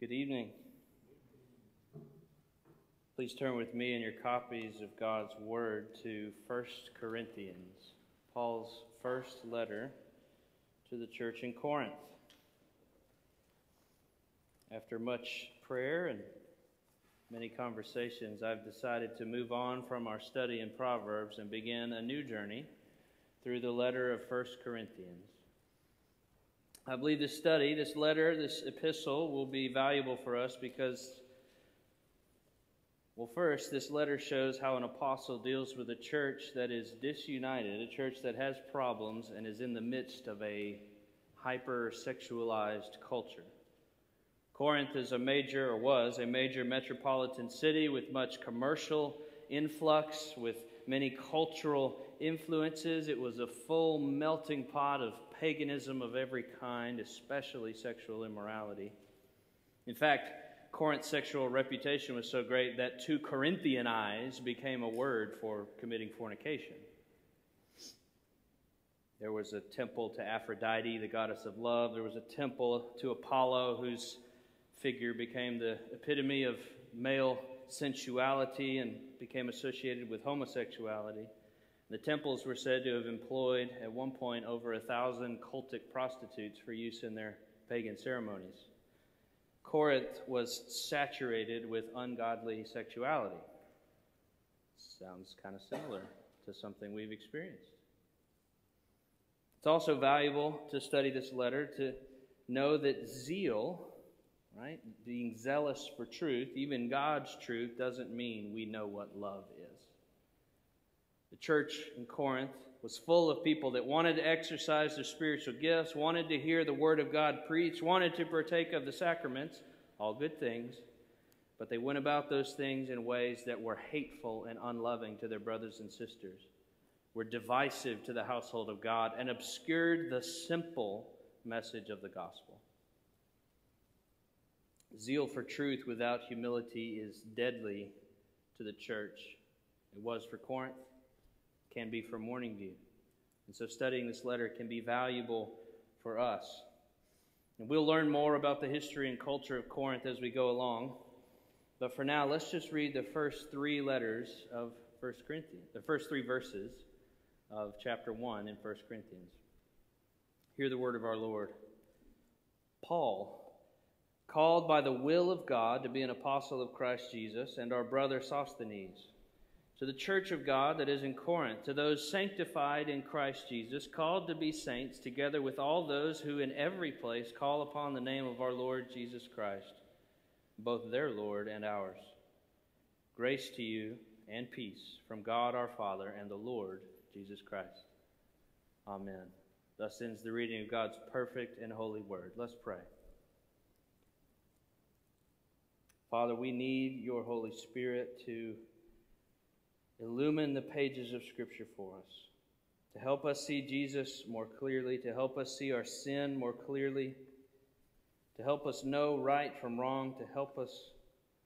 Good evening. Please turn with me in your copies of God's Word to 1 Corinthians, Paul's first letter to the church in Corinth. After much prayer and many conversations, I've decided to move on from our study in Proverbs and begin a new journey through the letter of 1 Corinthians. I believe this study, this letter, this epistle will be valuable for us because, well, first, this letter shows how an apostle deals with a church that is disunited, a church that has problems and is in the midst of a hyper sexualized culture. Corinth is a major, or was, a major metropolitan city with much commercial influx, with many cultural influences. It was a full melting pot of paganism of every kind, especially sexual immorality. In fact, Corinth's sexual reputation was so great that to Corinthianize became a word for committing fornication. There was a temple to Aphrodite, the goddess of love. There was a temple to Apollo, whose figure became the epitome of male sensuality and became associated with homosexuality. The temples were said to have employed at one point over a thousand cultic prostitutes for use in their pagan ceremonies. Corinth was saturated with ungodly sexuality. Sounds kind of similar to something we've experienced. It's also valuable to study this letter to know that zeal, right, being zealous for truth, even God's truth, doesn't mean we know what love is. The church in Corinth was full of people that wanted to exercise their spiritual gifts, wanted to hear the Word of God preached, wanted to partake of the sacraments, all good things, but they went about those things in ways that were hateful and unloving to their brothers and sisters, were divisive to the household of God, and obscured the simple message of the gospel. Zeal for truth without humility is deadly to the church. It was for Corinth can be for Morning View. And so studying this letter can be valuable for us. And we'll learn more about the history and culture of Corinth as we go along. But for now, let's just read the first three letters of 1 Corinthians, the first three verses of chapter 1 in 1 Corinthians. Hear the word of our Lord. Paul, called by the will of God to be an apostle of Christ Jesus, and our brother Sosthenes to the church of God that is in Corinth, to those sanctified in Christ Jesus, called to be saints, together with all those who in every place call upon the name of our Lord Jesus Christ, both their Lord and ours. Grace to you and peace from God our Father and the Lord Jesus Christ. Amen. Thus ends the reading of God's perfect and holy word. Let's pray. Father, we need your Holy Spirit to Illumine the pages of Scripture for us, to help us see Jesus more clearly, to help us see our sin more clearly, to help us know right from wrong, to help us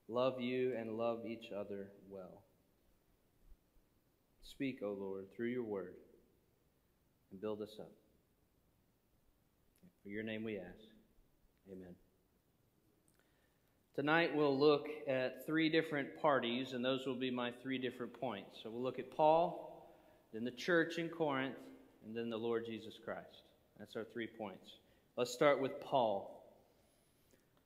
love you and love each other well. Speak, O Lord, through your word, and build us up. For your name we ask. Amen. Tonight we'll look at three different parties, and those will be my three different points. So we'll look at Paul, then the church in Corinth, and then the Lord Jesus Christ. That's our three points. Let's start with Paul.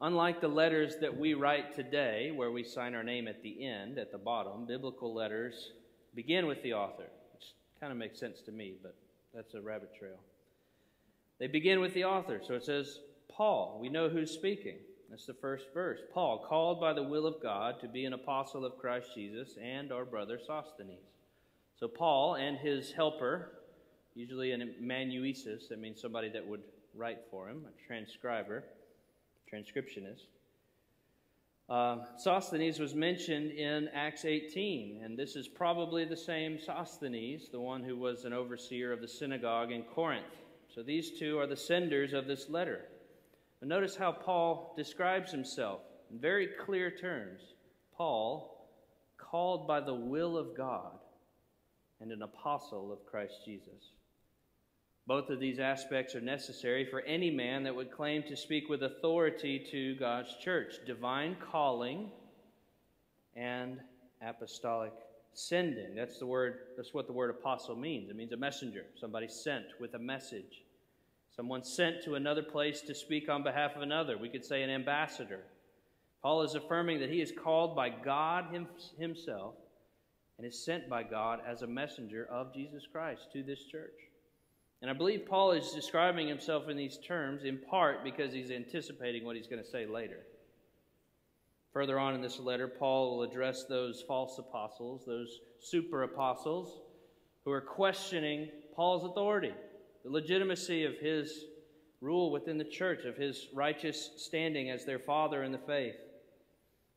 Unlike the letters that we write today, where we sign our name at the end, at the bottom, biblical letters begin with the author, which kind of makes sense to me, but that's a rabbit trail. They begin with the author. So it says, Paul. We know who's speaking. That's the first verse. Paul, called by the will of God to be an apostle of Christ Jesus, and our brother Sosthenes. So, Paul and his helper, usually an amanuensis, that means somebody that would write for him, a transcriber, transcriptionist. Uh, Sosthenes was mentioned in Acts 18, and this is probably the same Sosthenes, the one who was an overseer of the synagogue in Corinth. So these two are the senders of this letter. But notice how Paul describes himself in very clear terms. Paul, called by the will of God and an apostle of Christ Jesus. Both of these aspects are necessary for any man that would claim to speak with authority to God's church divine calling and apostolic sending. That's the word, that's what the word apostle means. It means a messenger, somebody sent with a message. Someone sent to another place to speak on behalf of another. We could say an ambassador. Paul is affirming that he is called by God himself and is sent by God as a messenger of Jesus Christ to this church. And I believe Paul is describing himself in these terms in part because he's anticipating what he's going to say later. Further on in this letter, Paul will address those false apostles, those super apostles, who are questioning Paul's authority, the legitimacy of his rule within the church, of his righteous standing as their father in the faith.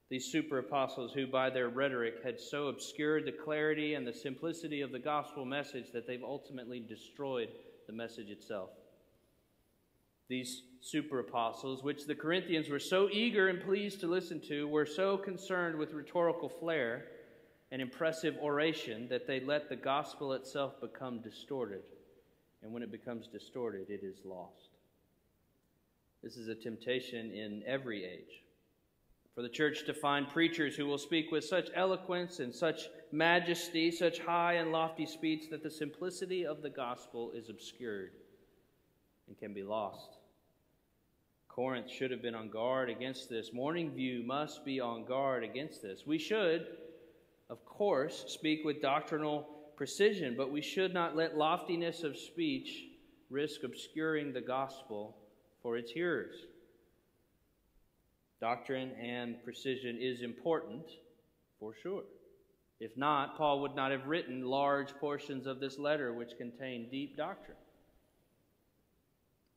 These super apostles, who by their rhetoric had so obscured the clarity and the simplicity of the gospel message that they've ultimately destroyed the message itself these super apostles, which the Corinthians were so eager and pleased to listen to, were so concerned with rhetorical flair and impressive oration that they let the gospel itself become distorted. And when it becomes distorted, it is lost. This is a temptation in every age. For the church to find preachers who will speak with such eloquence and such majesty, such high and lofty speech, that the simplicity of the gospel is obscured and can be lost. Corinth should have been on guard against this. Morning View must be on guard against this. We should, of course, speak with doctrinal precision, but we should not let loftiness of speech risk obscuring the gospel for its hearers. Doctrine and precision is important, for sure. If not, Paul would not have written large portions of this letter which contain deep doctrine.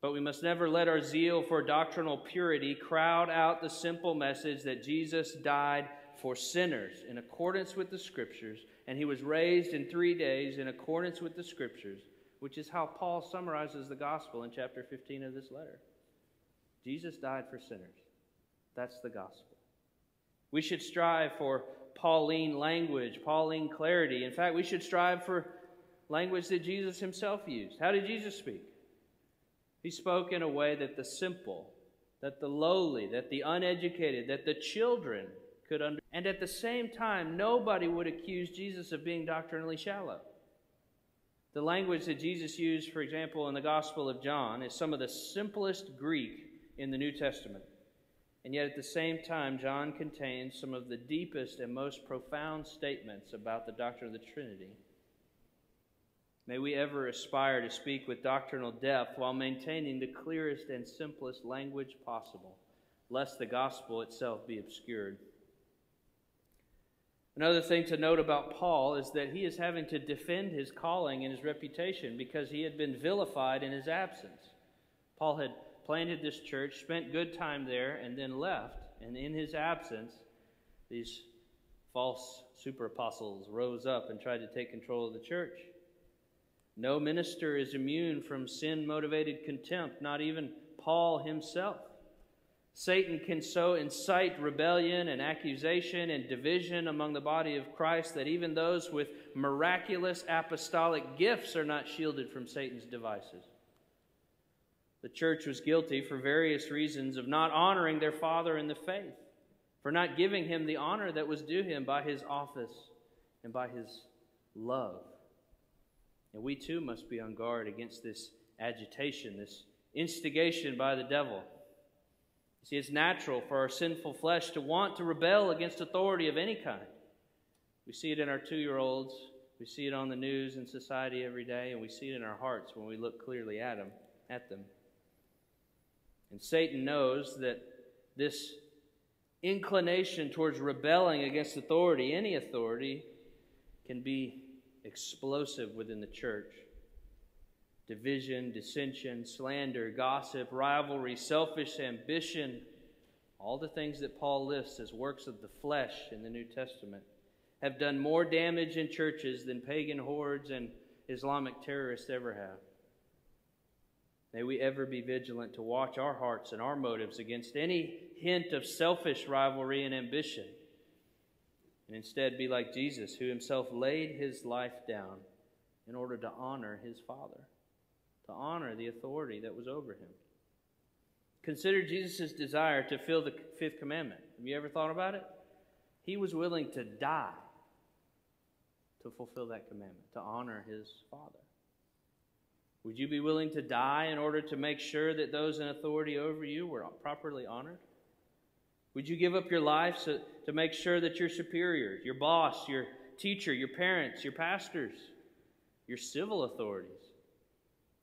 But we must never let our zeal for doctrinal purity crowd out the simple message that Jesus died for sinners in accordance with the Scriptures, and he was raised in three days in accordance with the Scriptures, which is how Paul summarizes the gospel in chapter 15 of this letter. Jesus died for sinners. That's the gospel. We should strive for Pauline language, Pauline clarity. In fact, we should strive for language that Jesus himself used. How did Jesus speak? He spoke in a way that the simple, that the lowly, that the uneducated, that the children could. And at the same time, nobody would accuse Jesus of being doctrinally shallow. The language that Jesus used, for example, in the Gospel of John, is some of the simplest Greek in the New Testament. And yet, at the same time, John contains some of the deepest and most profound statements about the doctrine of the Trinity May we ever aspire to speak with doctrinal depth while maintaining the clearest and simplest language possible, lest the gospel itself be obscured. Another thing to note about Paul is that he is having to defend his calling and his reputation because he had been vilified in his absence. Paul had planted this church, spent good time there, and then left. And in his absence, these false super apostles rose up and tried to take control of the church. No minister is immune from sin motivated contempt, not even Paul himself. Satan can so incite rebellion and accusation and division among the body of Christ that even those with miraculous apostolic gifts are not shielded from Satan's devices. The church was guilty for various reasons of not honoring their father in the faith, for not giving him the honor that was due him by his office and by his love. And we too must be on guard against this agitation, this instigation by the devil. See, it's natural for our sinful flesh to want to rebel against authority of any kind. We see it in our two year olds, we see it on the news and society every day, and we see it in our hearts when we look clearly at them. At them. And Satan knows that this inclination towards rebelling against authority, any authority, can be explosive within the church. Division, dissension, slander, gossip, rivalry, selfish ambition, all the things that Paul lists as works of the flesh in the New Testament, have done more damage in churches than pagan hordes and Islamic terrorists ever have. May we ever be vigilant to watch our hearts and our motives against any hint of selfish rivalry and ambition and instead be like Jesus, who himself laid his life down in order to honor his Father, to honor the authority that was over him. Consider Jesus' desire to fill the fifth commandment. Have you ever thought about it? He was willing to die to fulfill that commandment, to honor his Father. Would you be willing to die in order to make sure that those in authority over you were properly honored? Would you give up your life so, to make sure that your superior, your boss, your teacher, your parents, your pastors, your civil authorities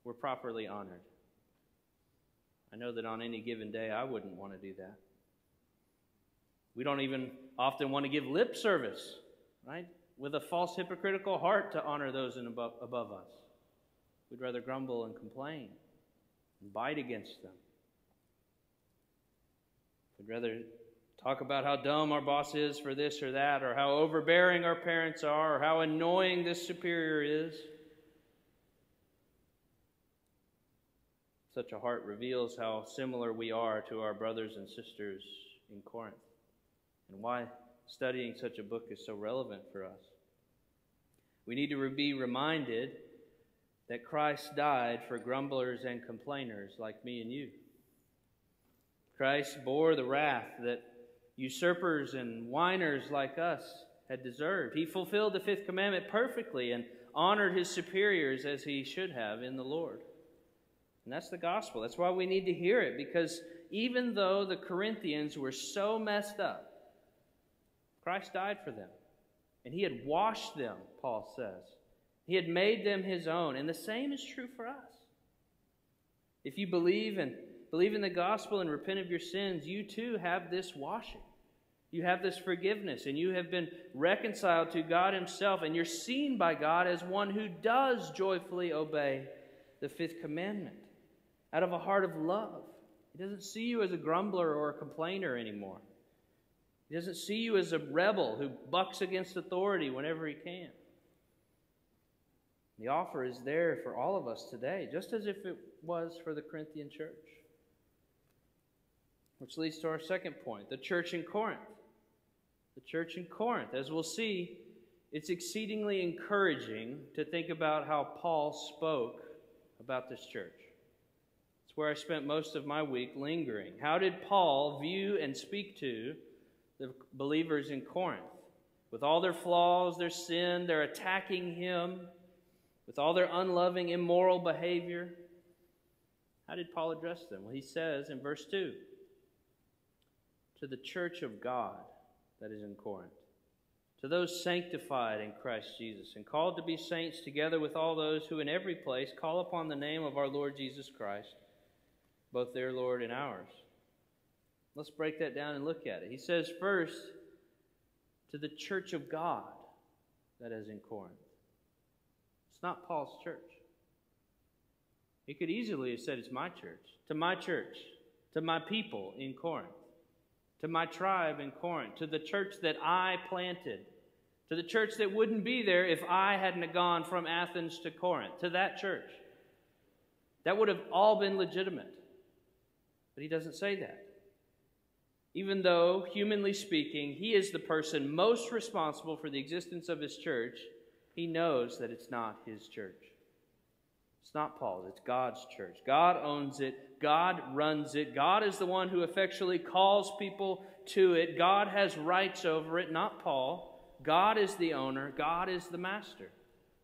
were properly honored? I know that on any given day I wouldn't want to do that. We don't even often want to give lip service, right? With a false hypocritical heart to honor those above, above us. We'd rather grumble and complain and bite against them. We'd rather talk about how dumb our boss is for this or that, or how overbearing our parents are, or how annoying this superior is. Such a heart reveals how similar we are to our brothers and sisters in Corinth, and why studying such a book is so relevant for us. We need to be reminded that Christ died for grumblers and complainers like me and you. Christ bore the wrath that usurpers and whiners like us had deserved. He fulfilled the fifth commandment perfectly and honored his superiors as he should have in the Lord. And that's the gospel. That's why we need to hear it, because even though the Corinthians were so messed up, Christ died for them. And he had washed them, Paul says. He had made them his own. And the same is true for us. If you believe and believe in the gospel and repent of your sins, you too have this washing. You have this forgiveness, and you have been reconciled to God Himself, and you're seen by God as one who does joyfully obey the fifth commandment out of a heart of love. He doesn't see you as a grumbler or a complainer anymore. He doesn't see you as a rebel who bucks against authority whenever he can. The offer is there for all of us today, just as if it was for the Corinthian church. Which leads to our second point the church in Corinth. The church in Corinth. As we'll see, it's exceedingly encouraging to think about how Paul spoke about this church. It's where I spent most of my week lingering. How did Paul view and speak to the believers in Corinth? With all their flaws, their sin, their attacking him, with all their unloving, immoral behavior. How did Paul address them? Well, he says in verse 2 To the church of God that is in Corinth, to those sanctified in Christ Jesus, and called to be saints together with all those who in every place call upon the name of our Lord Jesus Christ, both their Lord and ours. Let's break that down and look at it. He says, first, to the church of God that is in Corinth It's not Paul's church. He could easily have said, It's my church, to my church, to my people in Corinth, to my tribe in Corinth, to the church that I planted, to the church that wouldn't be there if I hadn't gone from Athens to Corinth, to that church. That would have all been legitimate. But he doesn't say that. Even though, humanly speaking, he is the person most responsible for the existence of his church, he knows that it's not his church. It's not Paul's, it's God's church. God owns it, God runs it. God is the one who effectually calls people to it. God has rights over it, not Paul. God is the owner, God is the master.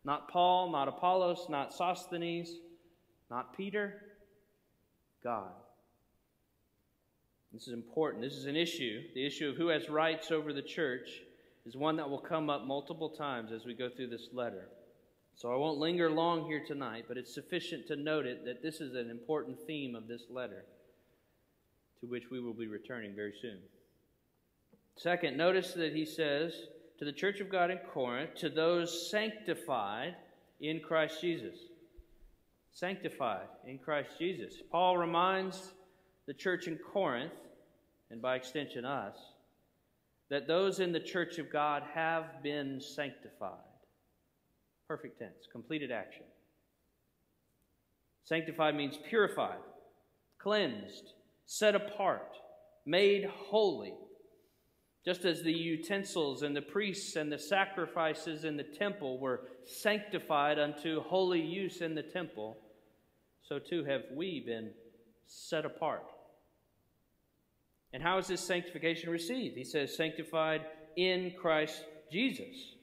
Not Paul, not Apollos, not Sosthenes, not Peter, God. This is important. This is an issue, the issue of who has rights over the church is one that will come up multiple times as we go through this letter. So I won't linger long here tonight, but it's sufficient to note it that this is an important theme of this letter to which we will be returning very soon. Second, notice that he says to the church of God in Corinth, to those sanctified in Christ Jesus. Sanctified in Christ Jesus. Paul reminds the church in Corinth, and by extension us, that those in the church of God have been sanctified. Perfect tense, completed action. Sanctified means purified, cleansed, set apart, made holy. Just as the utensils and the priests and the sacrifices in the temple were sanctified unto holy use in the temple, so too have we been set apart. And how is this sanctification received? He says, sanctified in Christ Jesus.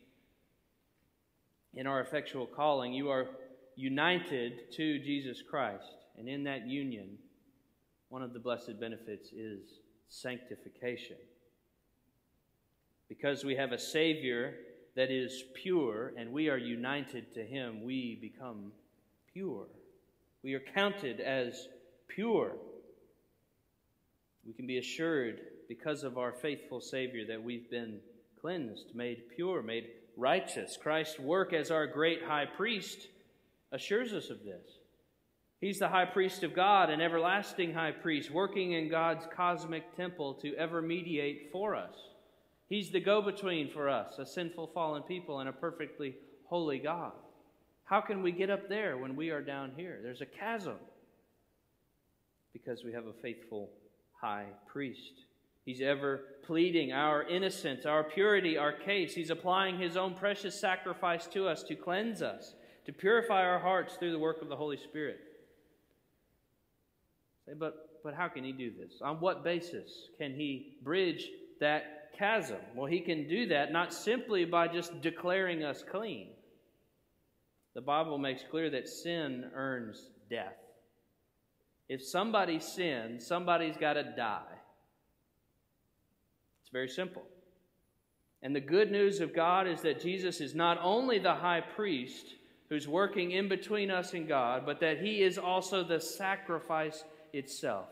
In our effectual calling, you are united to Jesus Christ. And in that union, one of the blessed benefits is sanctification. Because we have a Savior that is pure and we are united to Him, we become pure. We are counted as pure. We can be assured because of our faithful Savior that we've been cleansed, made pure, made righteous. Christ's work as our great high priest assures us of this. He's the high priest of God, an everlasting high priest, working in God's cosmic temple to ever mediate for us. He's the go between for us, a sinful, fallen people, and a perfectly holy God. How can we get up there when we are down here? There's a chasm because we have a faithful high priest. He's ever pleading our innocence, our purity, our case. He's applying his own precious sacrifice to us to cleanse us, to purify our hearts through the work of the Holy Spirit. But, but how can he do this? On what basis can he bridge that chasm? Well, he can do that not simply by just declaring us clean. The Bible makes clear that sin earns death. If somebody sins, somebody's got to die. It's very simple. And the good news of God is that Jesus is not only the high priest who's working in between us and God, but that he is also the sacrifice itself.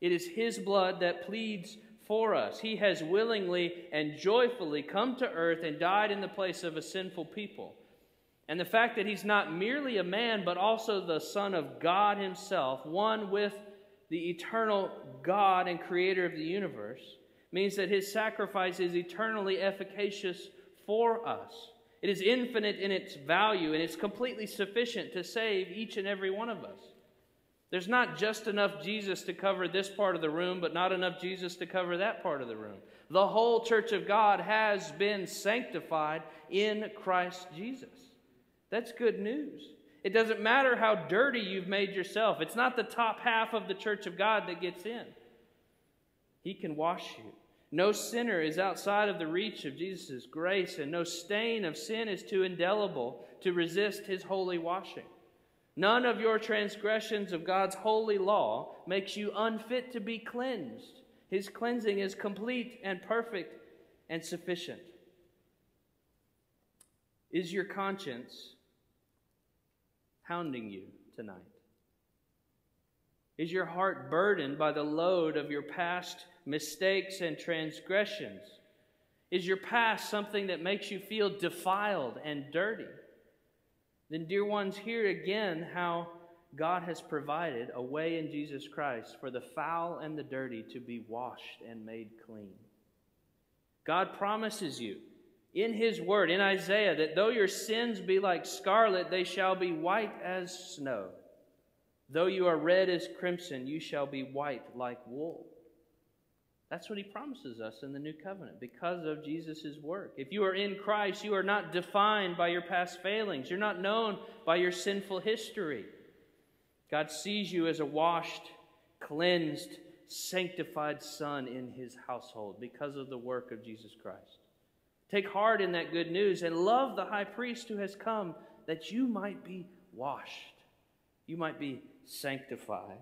It is his blood that pleads for us. He has willingly and joyfully come to earth and died in the place of a sinful people. And the fact that he's not merely a man, but also the Son of God himself, one with the eternal God and creator of the universe, means that his sacrifice is eternally efficacious for us. It is infinite in its value, and it's completely sufficient to save each and every one of us. There's not just enough Jesus to cover this part of the room, but not enough Jesus to cover that part of the room. The whole church of God has been sanctified in Christ Jesus. That's good news. It doesn't matter how dirty you've made yourself, it's not the top half of the church of God that gets in. He can wash you. No sinner is outside of the reach of Jesus' grace, and no stain of sin is too indelible to resist his holy washing. None of your transgressions of God's holy law makes you unfit to be cleansed. His cleansing is complete and perfect and sufficient. Is your conscience hounding you tonight? Is your heart burdened by the load of your past mistakes and transgressions? Is your past something that makes you feel defiled and dirty? Then, dear ones, hear again how God has provided a way in Jesus Christ for the foul and the dirty to be washed and made clean. God promises you in His Word, in Isaiah, that though your sins be like scarlet, they shall be white as snow. Though you are red as crimson, you shall be white like wool. That's what he promises us in the new covenant because of Jesus' work. If you are in Christ, you are not defined by your past failings, you're not known by your sinful history. God sees you as a washed, cleansed, sanctified son in his household because of the work of Jesus Christ. Take heart in that good news and love the high priest who has come that you might be washed, you might be sanctified.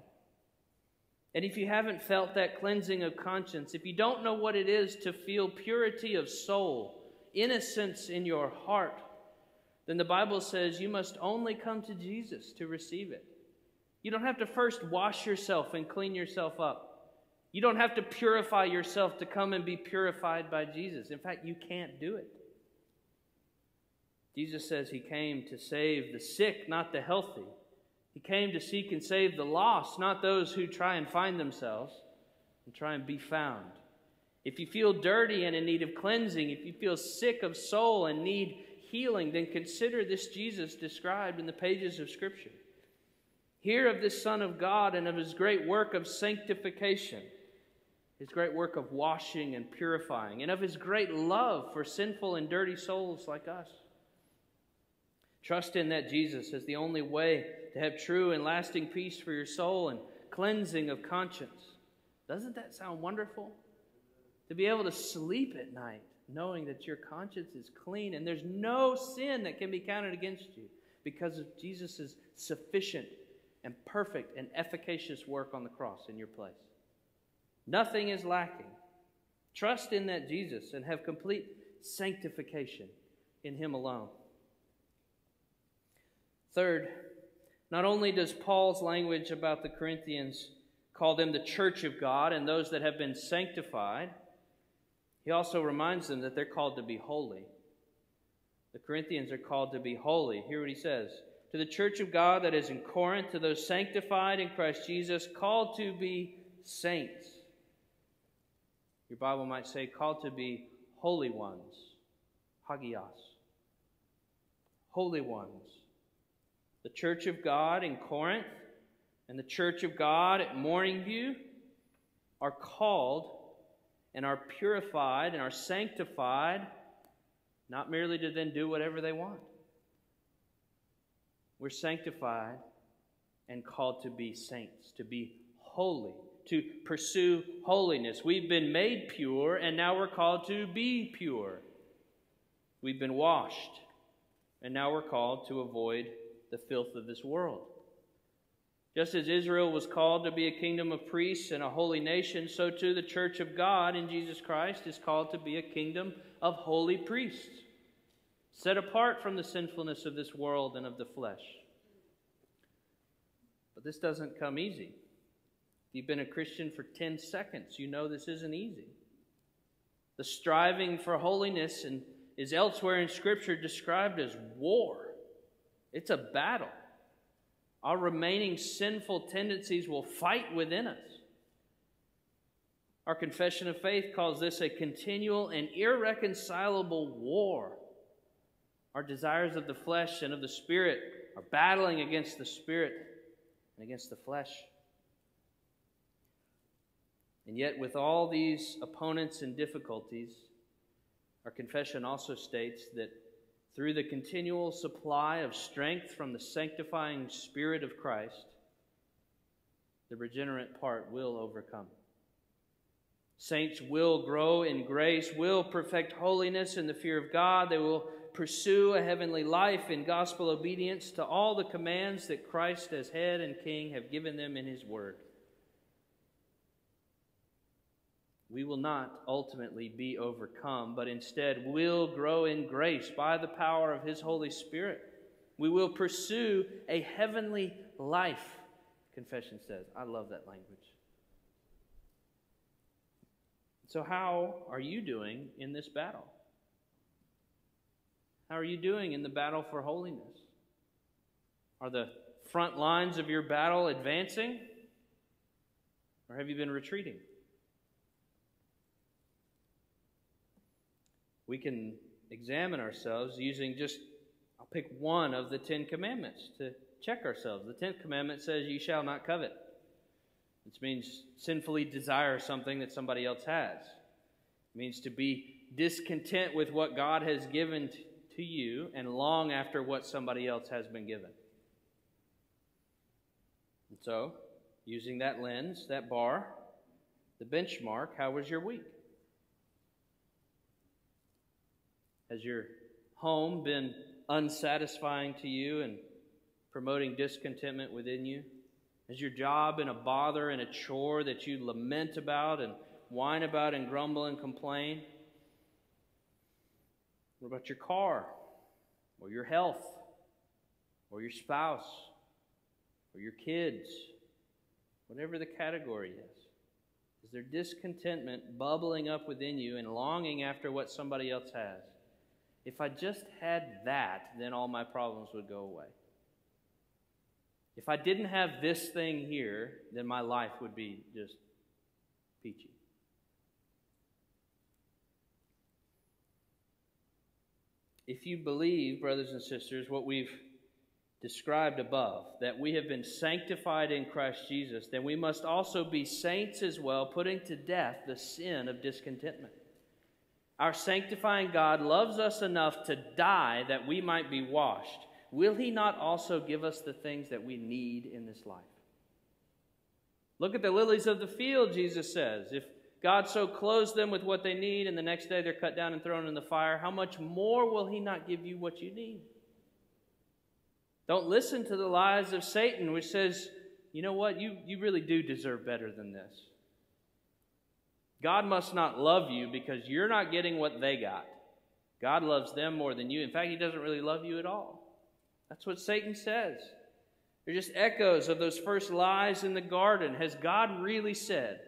And if you haven't felt that cleansing of conscience, if you don't know what it is to feel purity of soul, innocence in your heart, then the Bible says you must only come to Jesus to receive it. You don't have to first wash yourself and clean yourself up. You don't have to purify yourself to come and be purified by Jesus. In fact, you can't do it. Jesus says he came to save the sick, not the healthy. He came to seek and save the lost, not those who try and find themselves and try and be found. If you feel dirty and in need of cleansing, if you feel sick of soul and need healing, then consider this Jesus described in the pages of Scripture. Hear of this Son of God and of his great work of sanctification his great work of washing and purifying, and of his great love for sinful and dirty souls like us. Trust in that Jesus is the only way to have true and lasting peace for your soul and cleansing of conscience. Doesn't that sound wonderful? To be able to sleep at night knowing that your conscience is clean and there's no sin that can be counted against you because of Jesus' sufficient and perfect and efficacious work on the cross in your place. Nothing is lacking. Trust in that Jesus and have complete sanctification in Him alone. Third, not only does Paul's language about the Corinthians call them the church of God and those that have been sanctified, he also reminds them that they're called to be holy. The Corinthians are called to be holy. Hear what he says To the church of God that is in Corinth, to those sanctified in Christ Jesus, called to be saints. Your Bible might say, called to be holy ones. Hagios. Holy ones. The church of God in Corinth and the church of God at Morning View are called and are purified and are sanctified, not merely to then do whatever they want. We're sanctified and called to be saints, to be holy, to pursue holiness. We've been made pure, and now we're called to be pure. We've been washed, and now we're called to avoid the filth of this world. Just as Israel was called to be a kingdom of priests and a holy nation, so too the church of God in Jesus Christ is called to be a kingdom of holy priests, set apart from the sinfulness of this world and of the flesh. But this doesn't come easy. If you've been a Christian for 10 seconds, you know this isn't easy. The striving for holiness and is elsewhere in Scripture described as war. It's a battle. Our remaining sinful tendencies will fight within us. Our confession of faith calls this a continual and irreconcilable war. Our desires of the flesh and of the spirit are battling against the spirit and against the flesh. And yet, with all these opponents and difficulties, our confession also states that through the continual supply of strength from the sanctifying Spirit of Christ, the regenerate part will overcome. Saints will grow in grace, will perfect holiness in the fear of God. They will pursue a heavenly life in gospel obedience to all the commands that Christ, as head and king, have given them in his word. We will not ultimately be overcome, but instead will grow in grace by the power of His Holy Spirit. We will pursue a heavenly life, confession says. I love that language. So, how are you doing in this battle? How are you doing in the battle for holiness? Are the front lines of your battle advancing? Or have you been retreating? We can examine ourselves using just, I'll pick one of the Ten Commandments to check ourselves. The Tenth Commandment says, You shall not covet. Which means sinfully desire something that somebody else has. It means to be discontent with what God has given to you and long after what somebody else has been given. And so, using that lens, that bar, the benchmark, how was your week? Has your home been unsatisfying to you and promoting discontentment within you? Has your job been a bother and a chore that you lament about and whine about and grumble and complain? What about your car or your health or your spouse or your kids? Whatever the category is. Is there discontentment bubbling up within you and longing after what somebody else has? If I just had that, then all my problems would go away. If I didn't have this thing here, then my life would be just peachy. If you believe, brothers and sisters, what we've described above, that we have been sanctified in Christ Jesus, then we must also be saints as well, putting to death the sin of discontentment. Our sanctifying God loves us enough to die that we might be washed. will He not also give us the things that we need in this life? Look at the lilies of the field, Jesus says. If God so clothes them with what they need, and the next day they're cut down and thrown in the fire, how much more will He not give you what you need? Don't listen to the lies of Satan, which says, you know what, you, you really do deserve better than this. God must not love you because you're not getting what they got. God loves them more than you. In fact, He doesn't really love you at all. That's what Satan says. They're just echoes of those first lies in the garden. Has God really said?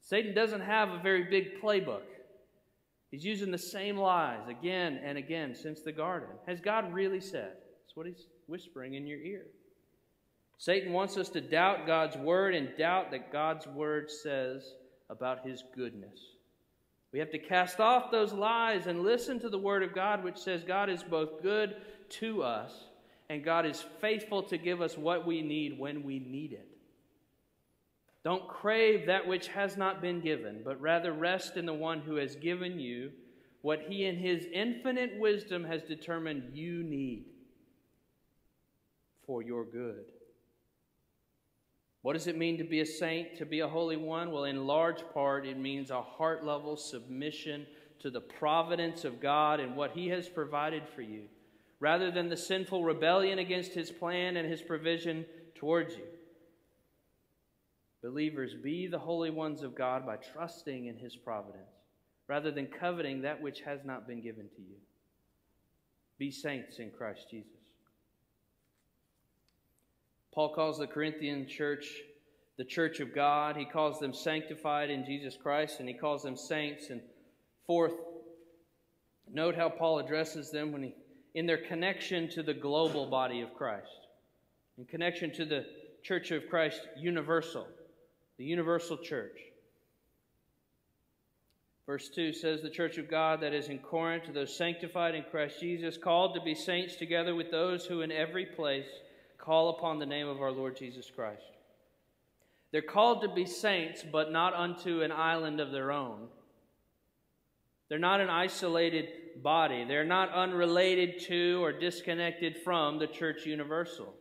Satan doesn't have a very big playbook. He's using the same lies again and again since the garden. Has God really said? That's what he's whispering in your ear. Satan wants us to doubt God's word and doubt that God's word says about his goodness. We have to cast off those lies and listen to the word of God, which says God is both good to us and God is faithful to give us what we need when we need it. Don't crave that which has not been given, but rather rest in the one who has given you what he in his infinite wisdom has determined you need for your good. What does it mean to be a saint, to be a holy one? Well, in large part, it means a heart level submission to the providence of God and what He has provided for you, rather than the sinful rebellion against His plan and His provision towards you. Believers, be the holy ones of God by trusting in His providence, rather than coveting that which has not been given to you. Be saints in Christ Jesus. Paul calls the Corinthian church the church of God. He calls them sanctified in Jesus Christ, and he calls them saints. And fourth, note how Paul addresses them when he, in their connection to the global body of Christ, in connection to the church of Christ universal the universal church. Verse 2 says, The church of God that is in Corinth, to those sanctified in Christ Jesus, called to be saints together with those who in every place call upon the name of our Lord Jesus Christ. They're called to be saints, but not unto an island of their own. They're not an isolated body. They're not unrelated to or disconnected from the church universal.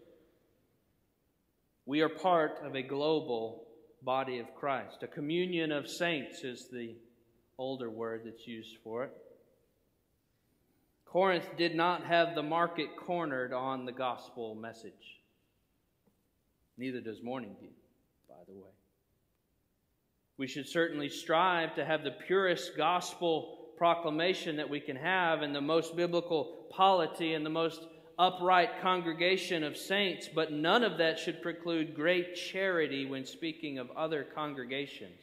We are part of a global body of Christ. A communion of saints is the older word that's used for it. Corinth did not have the market cornered on the gospel message. Neither does Morning View, by the way. We should certainly strive to have the purest gospel proclamation that we can have and the most biblical polity and the most upright congregation of saints, but none of that should preclude great charity when speaking of other congregations,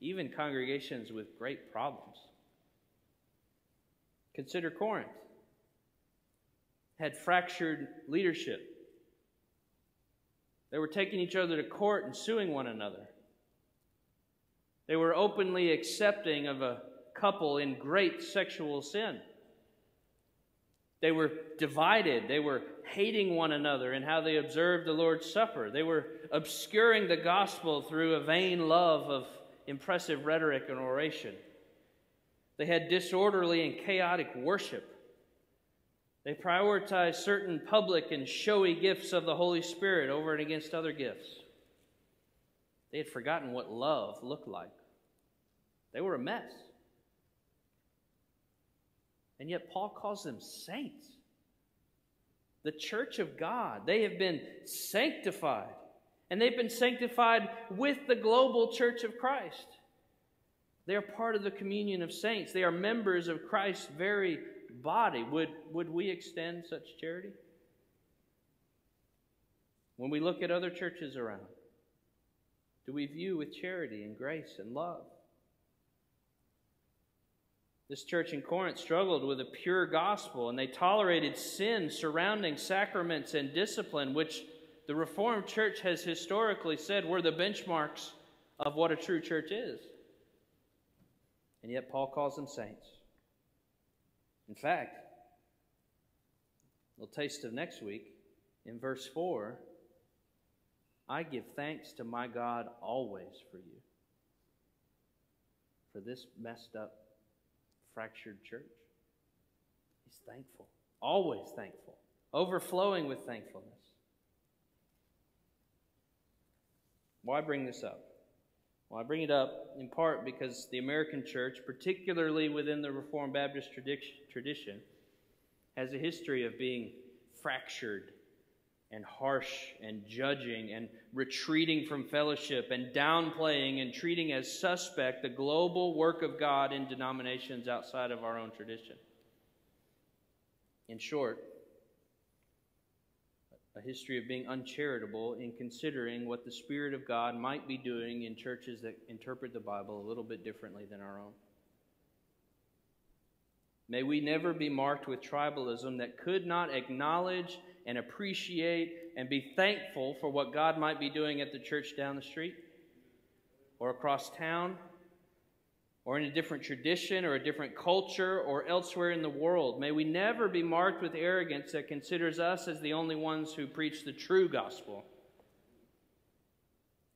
even congregations with great problems. Consider Corinth. Had fractured leadership. They were taking each other to court and suing one another. They were openly accepting of a couple in great sexual sin. They were divided. They were hating one another in how they observed the Lord's Supper. They were obscuring the gospel through a vain love of impressive rhetoric and oration. They had disorderly and chaotic worship. They prioritized certain public and showy gifts of the Holy Spirit over and against other gifts. They had forgotten what love looked like. They were a mess. And yet, Paul calls them saints. The church of God. They have been sanctified. And they've been sanctified with the global church of Christ. They are part of the communion of saints. They are members of Christ's very body. Would, would we extend such charity? When we look at other churches around, do we view with charity and grace and love? This church in Corinth struggled with a pure gospel, and they tolerated sin surrounding sacraments and discipline, which the Reformed Church has historically said were the benchmarks of what a true church is. And yet, Paul calls them saints. In fact, little taste of next week, in verse 4, I give thanks to my God always for you, for this messed up fractured church. He's thankful, always thankful overflowing with thankfulness. Why bring this up? Well, I bring it up in part because the American church, particularly within the Reformed Baptist tradition, has a history of being fractured and harsh and judging and retreating from fellowship and downplaying and treating as suspect the global work of God in denominations outside of our own tradition. In short, a history of being uncharitable in considering what the Spirit of God might be doing in churches that interpret the Bible a little bit differently than our own. May we never be marked with tribalism that could not acknowledge and appreciate and be thankful for what God might be doing at the church down the street or across town or in a different tradition or a different culture or elsewhere in the world. May we never be marked with arrogance that considers us as the only ones who preach the true gospel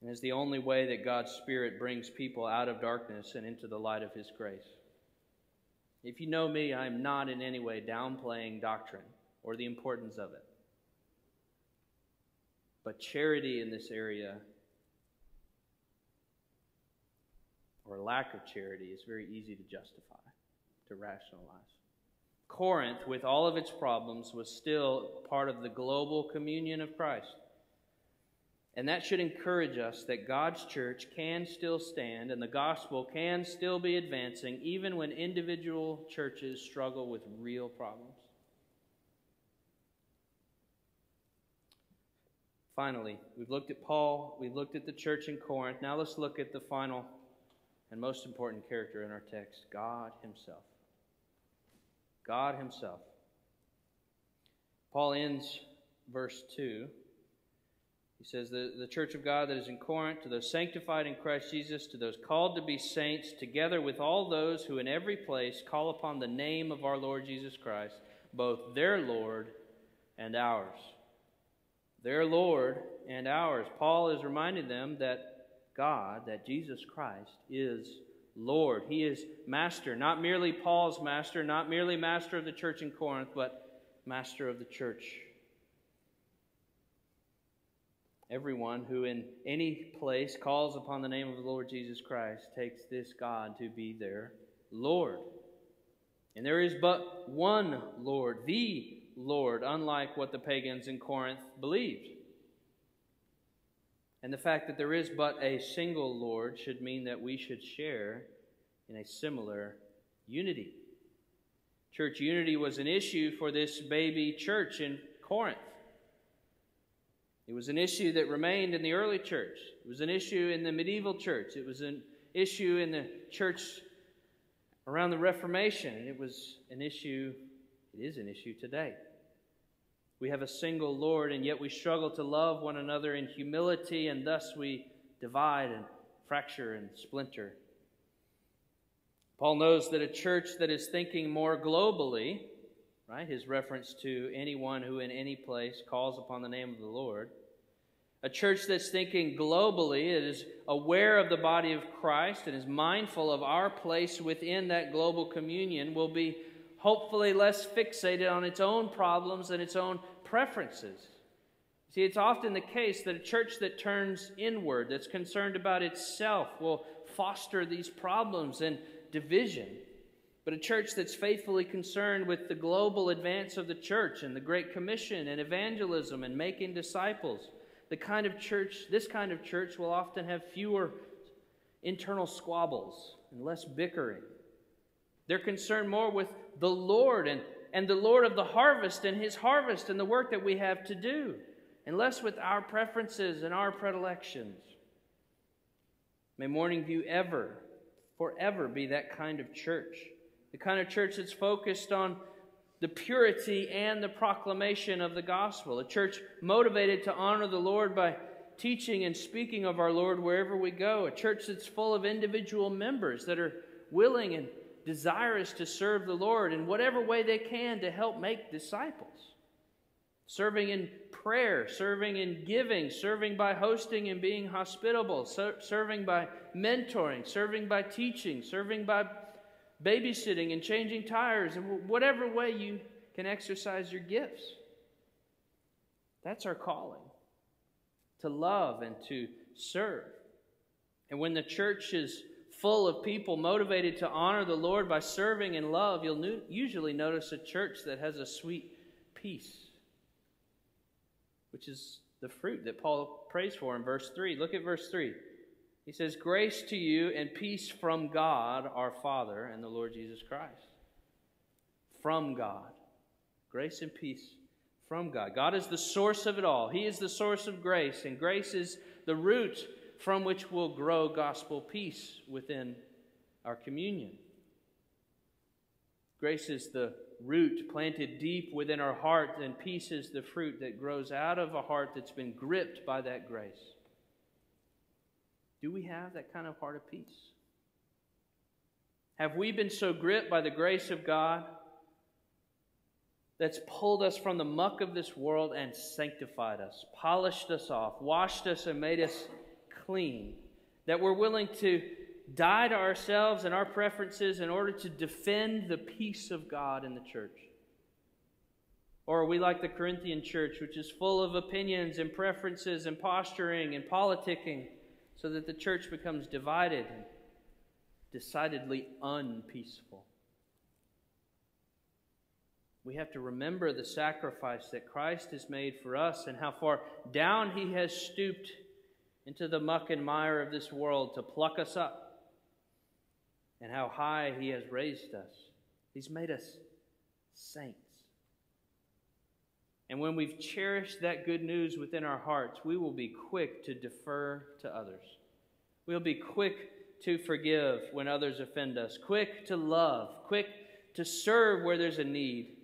and as the only way that God's Spirit brings people out of darkness and into the light of His grace. If you know me, I am not in any way downplaying doctrine or the importance of it. But charity in this area, or lack of charity, is very easy to justify, to rationalize. Corinth, with all of its problems, was still part of the global communion of Christ. And that should encourage us that God's church can still stand and the gospel can still be advancing even when individual churches struggle with real problems. Finally, we've looked at Paul, we've looked at the church in Corinth. Now let's look at the final and most important character in our text God Himself. God Himself. Paul ends verse 2 he says, the, the church of God that is in Corinth, to those sanctified in Christ Jesus, to those called to be saints, together with all those who in every place call upon the name of our Lord Jesus Christ, both their Lord and ours. Their Lord and ours. Paul is reminding them that God, that Jesus Christ, is Lord. He is master, not merely Paul's master, not merely master of the church in Corinth, but master of the church Everyone who in any place calls upon the name of the Lord Jesus Christ takes this God to be their Lord. And there is but one Lord, the Lord, unlike what the pagans in Corinth believed. And the fact that there is but a single Lord should mean that we should share in a similar unity. Church unity was an issue for this baby church in Corinth. It was an issue that remained in the early church. It was an issue in the medieval church. It was an issue in the church around the Reformation. It was an issue, it is an issue today. We have a single Lord, and yet we struggle to love one another in humility, and thus we divide and fracture and splinter. Paul knows that a church that is thinking more globally right? His reference to anyone who in any place calls upon the name of the Lord. A church that's thinking globally, it is aware of the body of Christ and is mindful of our place within that global communion, will be hopefully less fixated on its own problems and its own preferences. See, it's often the case that a church that turns inward, that's concerned about itself, will foster these problems and division but a church that's faithfully concerned with the global advance of the church and the Great Commission and evangelism and making disciples. The kind of church, this kind of church will often have fewer internal squabbles and less bickering. They're concerned more with the Lord and, and the Lord of the harvest and his harvest and the work that we have to do, and less with our preferences and our predilections. May Morning View ever, forever be that kind of church the kind of church that's focused on the purity and the proclamation of the gospel, a church motivated to honor the Lord by teaching and speaking of our Lord wherever we go, a church that's full of individual members that are willing and desirous to serve the Lord in whatever way they can to help make disciples. Serving in prayer, serving in giving, serving by hosting and being hospitable, serving by mentoring, serving by teaching, serving by babysitting and changing tires, and whatever way you can exercise your gifts. That's our calling to love and to serve. And when the church is full of people motivated to honor the Lord by serving and love, you'll usually notice a church that has a sweet peace, which is the fruit that Paul prays for in verse 3. Look at verse 3. He says, Grace to you and peace from God our Father and the Lord Jesus Christ. From God. Grace and peace from God. God is the source of it all. He is the source of grace, and grace is the root from which will grow gospel peace within our communion. Grace is the root planted deep within our heart, and peace is the fruit that grows out of a heart that's been gripped by that grace. Do we have that kind of heart of peace? Have we been so gripped by the grace of God that's pulled us from the muck of this world and sanctified us, polished us off, washed us, and made us clean? That we're willing to die to ourselves and our preferences in order to defend the peace of God in the church? Or are we like the Corinthian church, which is full of opinions and preferences and posturing and politicking, so that the church becomes divided and decidedly unpeaceful? We have to remember the sacrifice that Christ has made for us and how far down he has stooped into the muck and mire of this world to pluck us up and how high He has raised us. He's made us saints. And when we've cherished that good news within our hearts, we will be quick to defer to others. We'll be quick to forgive when others offend us, quick to love, quick to serve where there's a need,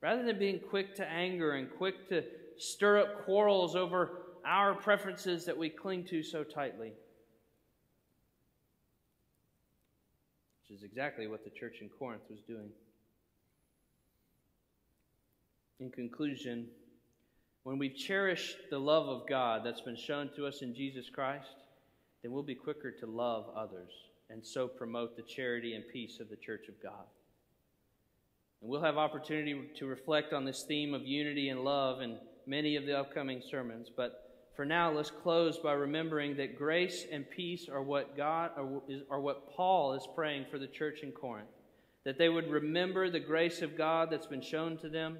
rather than being quick to anger and quick to stir up quarrels over our preferences that we cling to so tightly. which is exactly what the church in Corinth was doing. In conclusion, when we cherish the love of God that's been shown to us in Jesus Christ, then we'll be quicker to love others and so promote the charity and peace of the church of God. And we'll have opportunity to reflect on this theme of unity and love in many of the upcoming sermons, but for now, let's close by remembering that grace and peace are what God are what Paul is praying for the church in Corinth. That they would remember the grace of God that's been shown to them,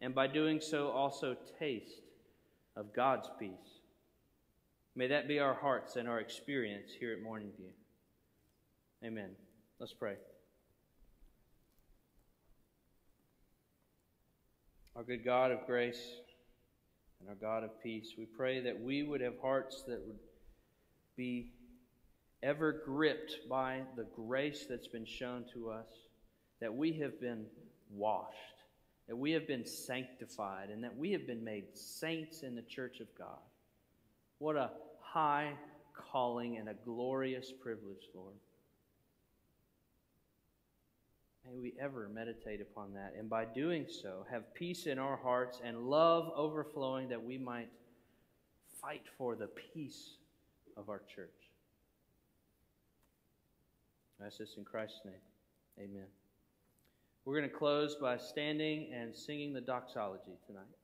and by doing so also taste of God's peace. May that be our hearts and our experience here at Morning View. Amen. Let's pray. Our good God of grace, and our God of peace. We pray that we would have hearts that would be ever gripped by the grace that's been shown to us, that we have been washed, that we have been sanctified, and that we have been made saints in the church of God. What a high calling and a glorious privilege, Lord. May we ever meditate upon that, and by doing so, have peace in our hearts and love overflowing that we might fight for the peace of our church. I ask this in Christ's name. Amen. We're going to close by standing and singing the doxology tonight.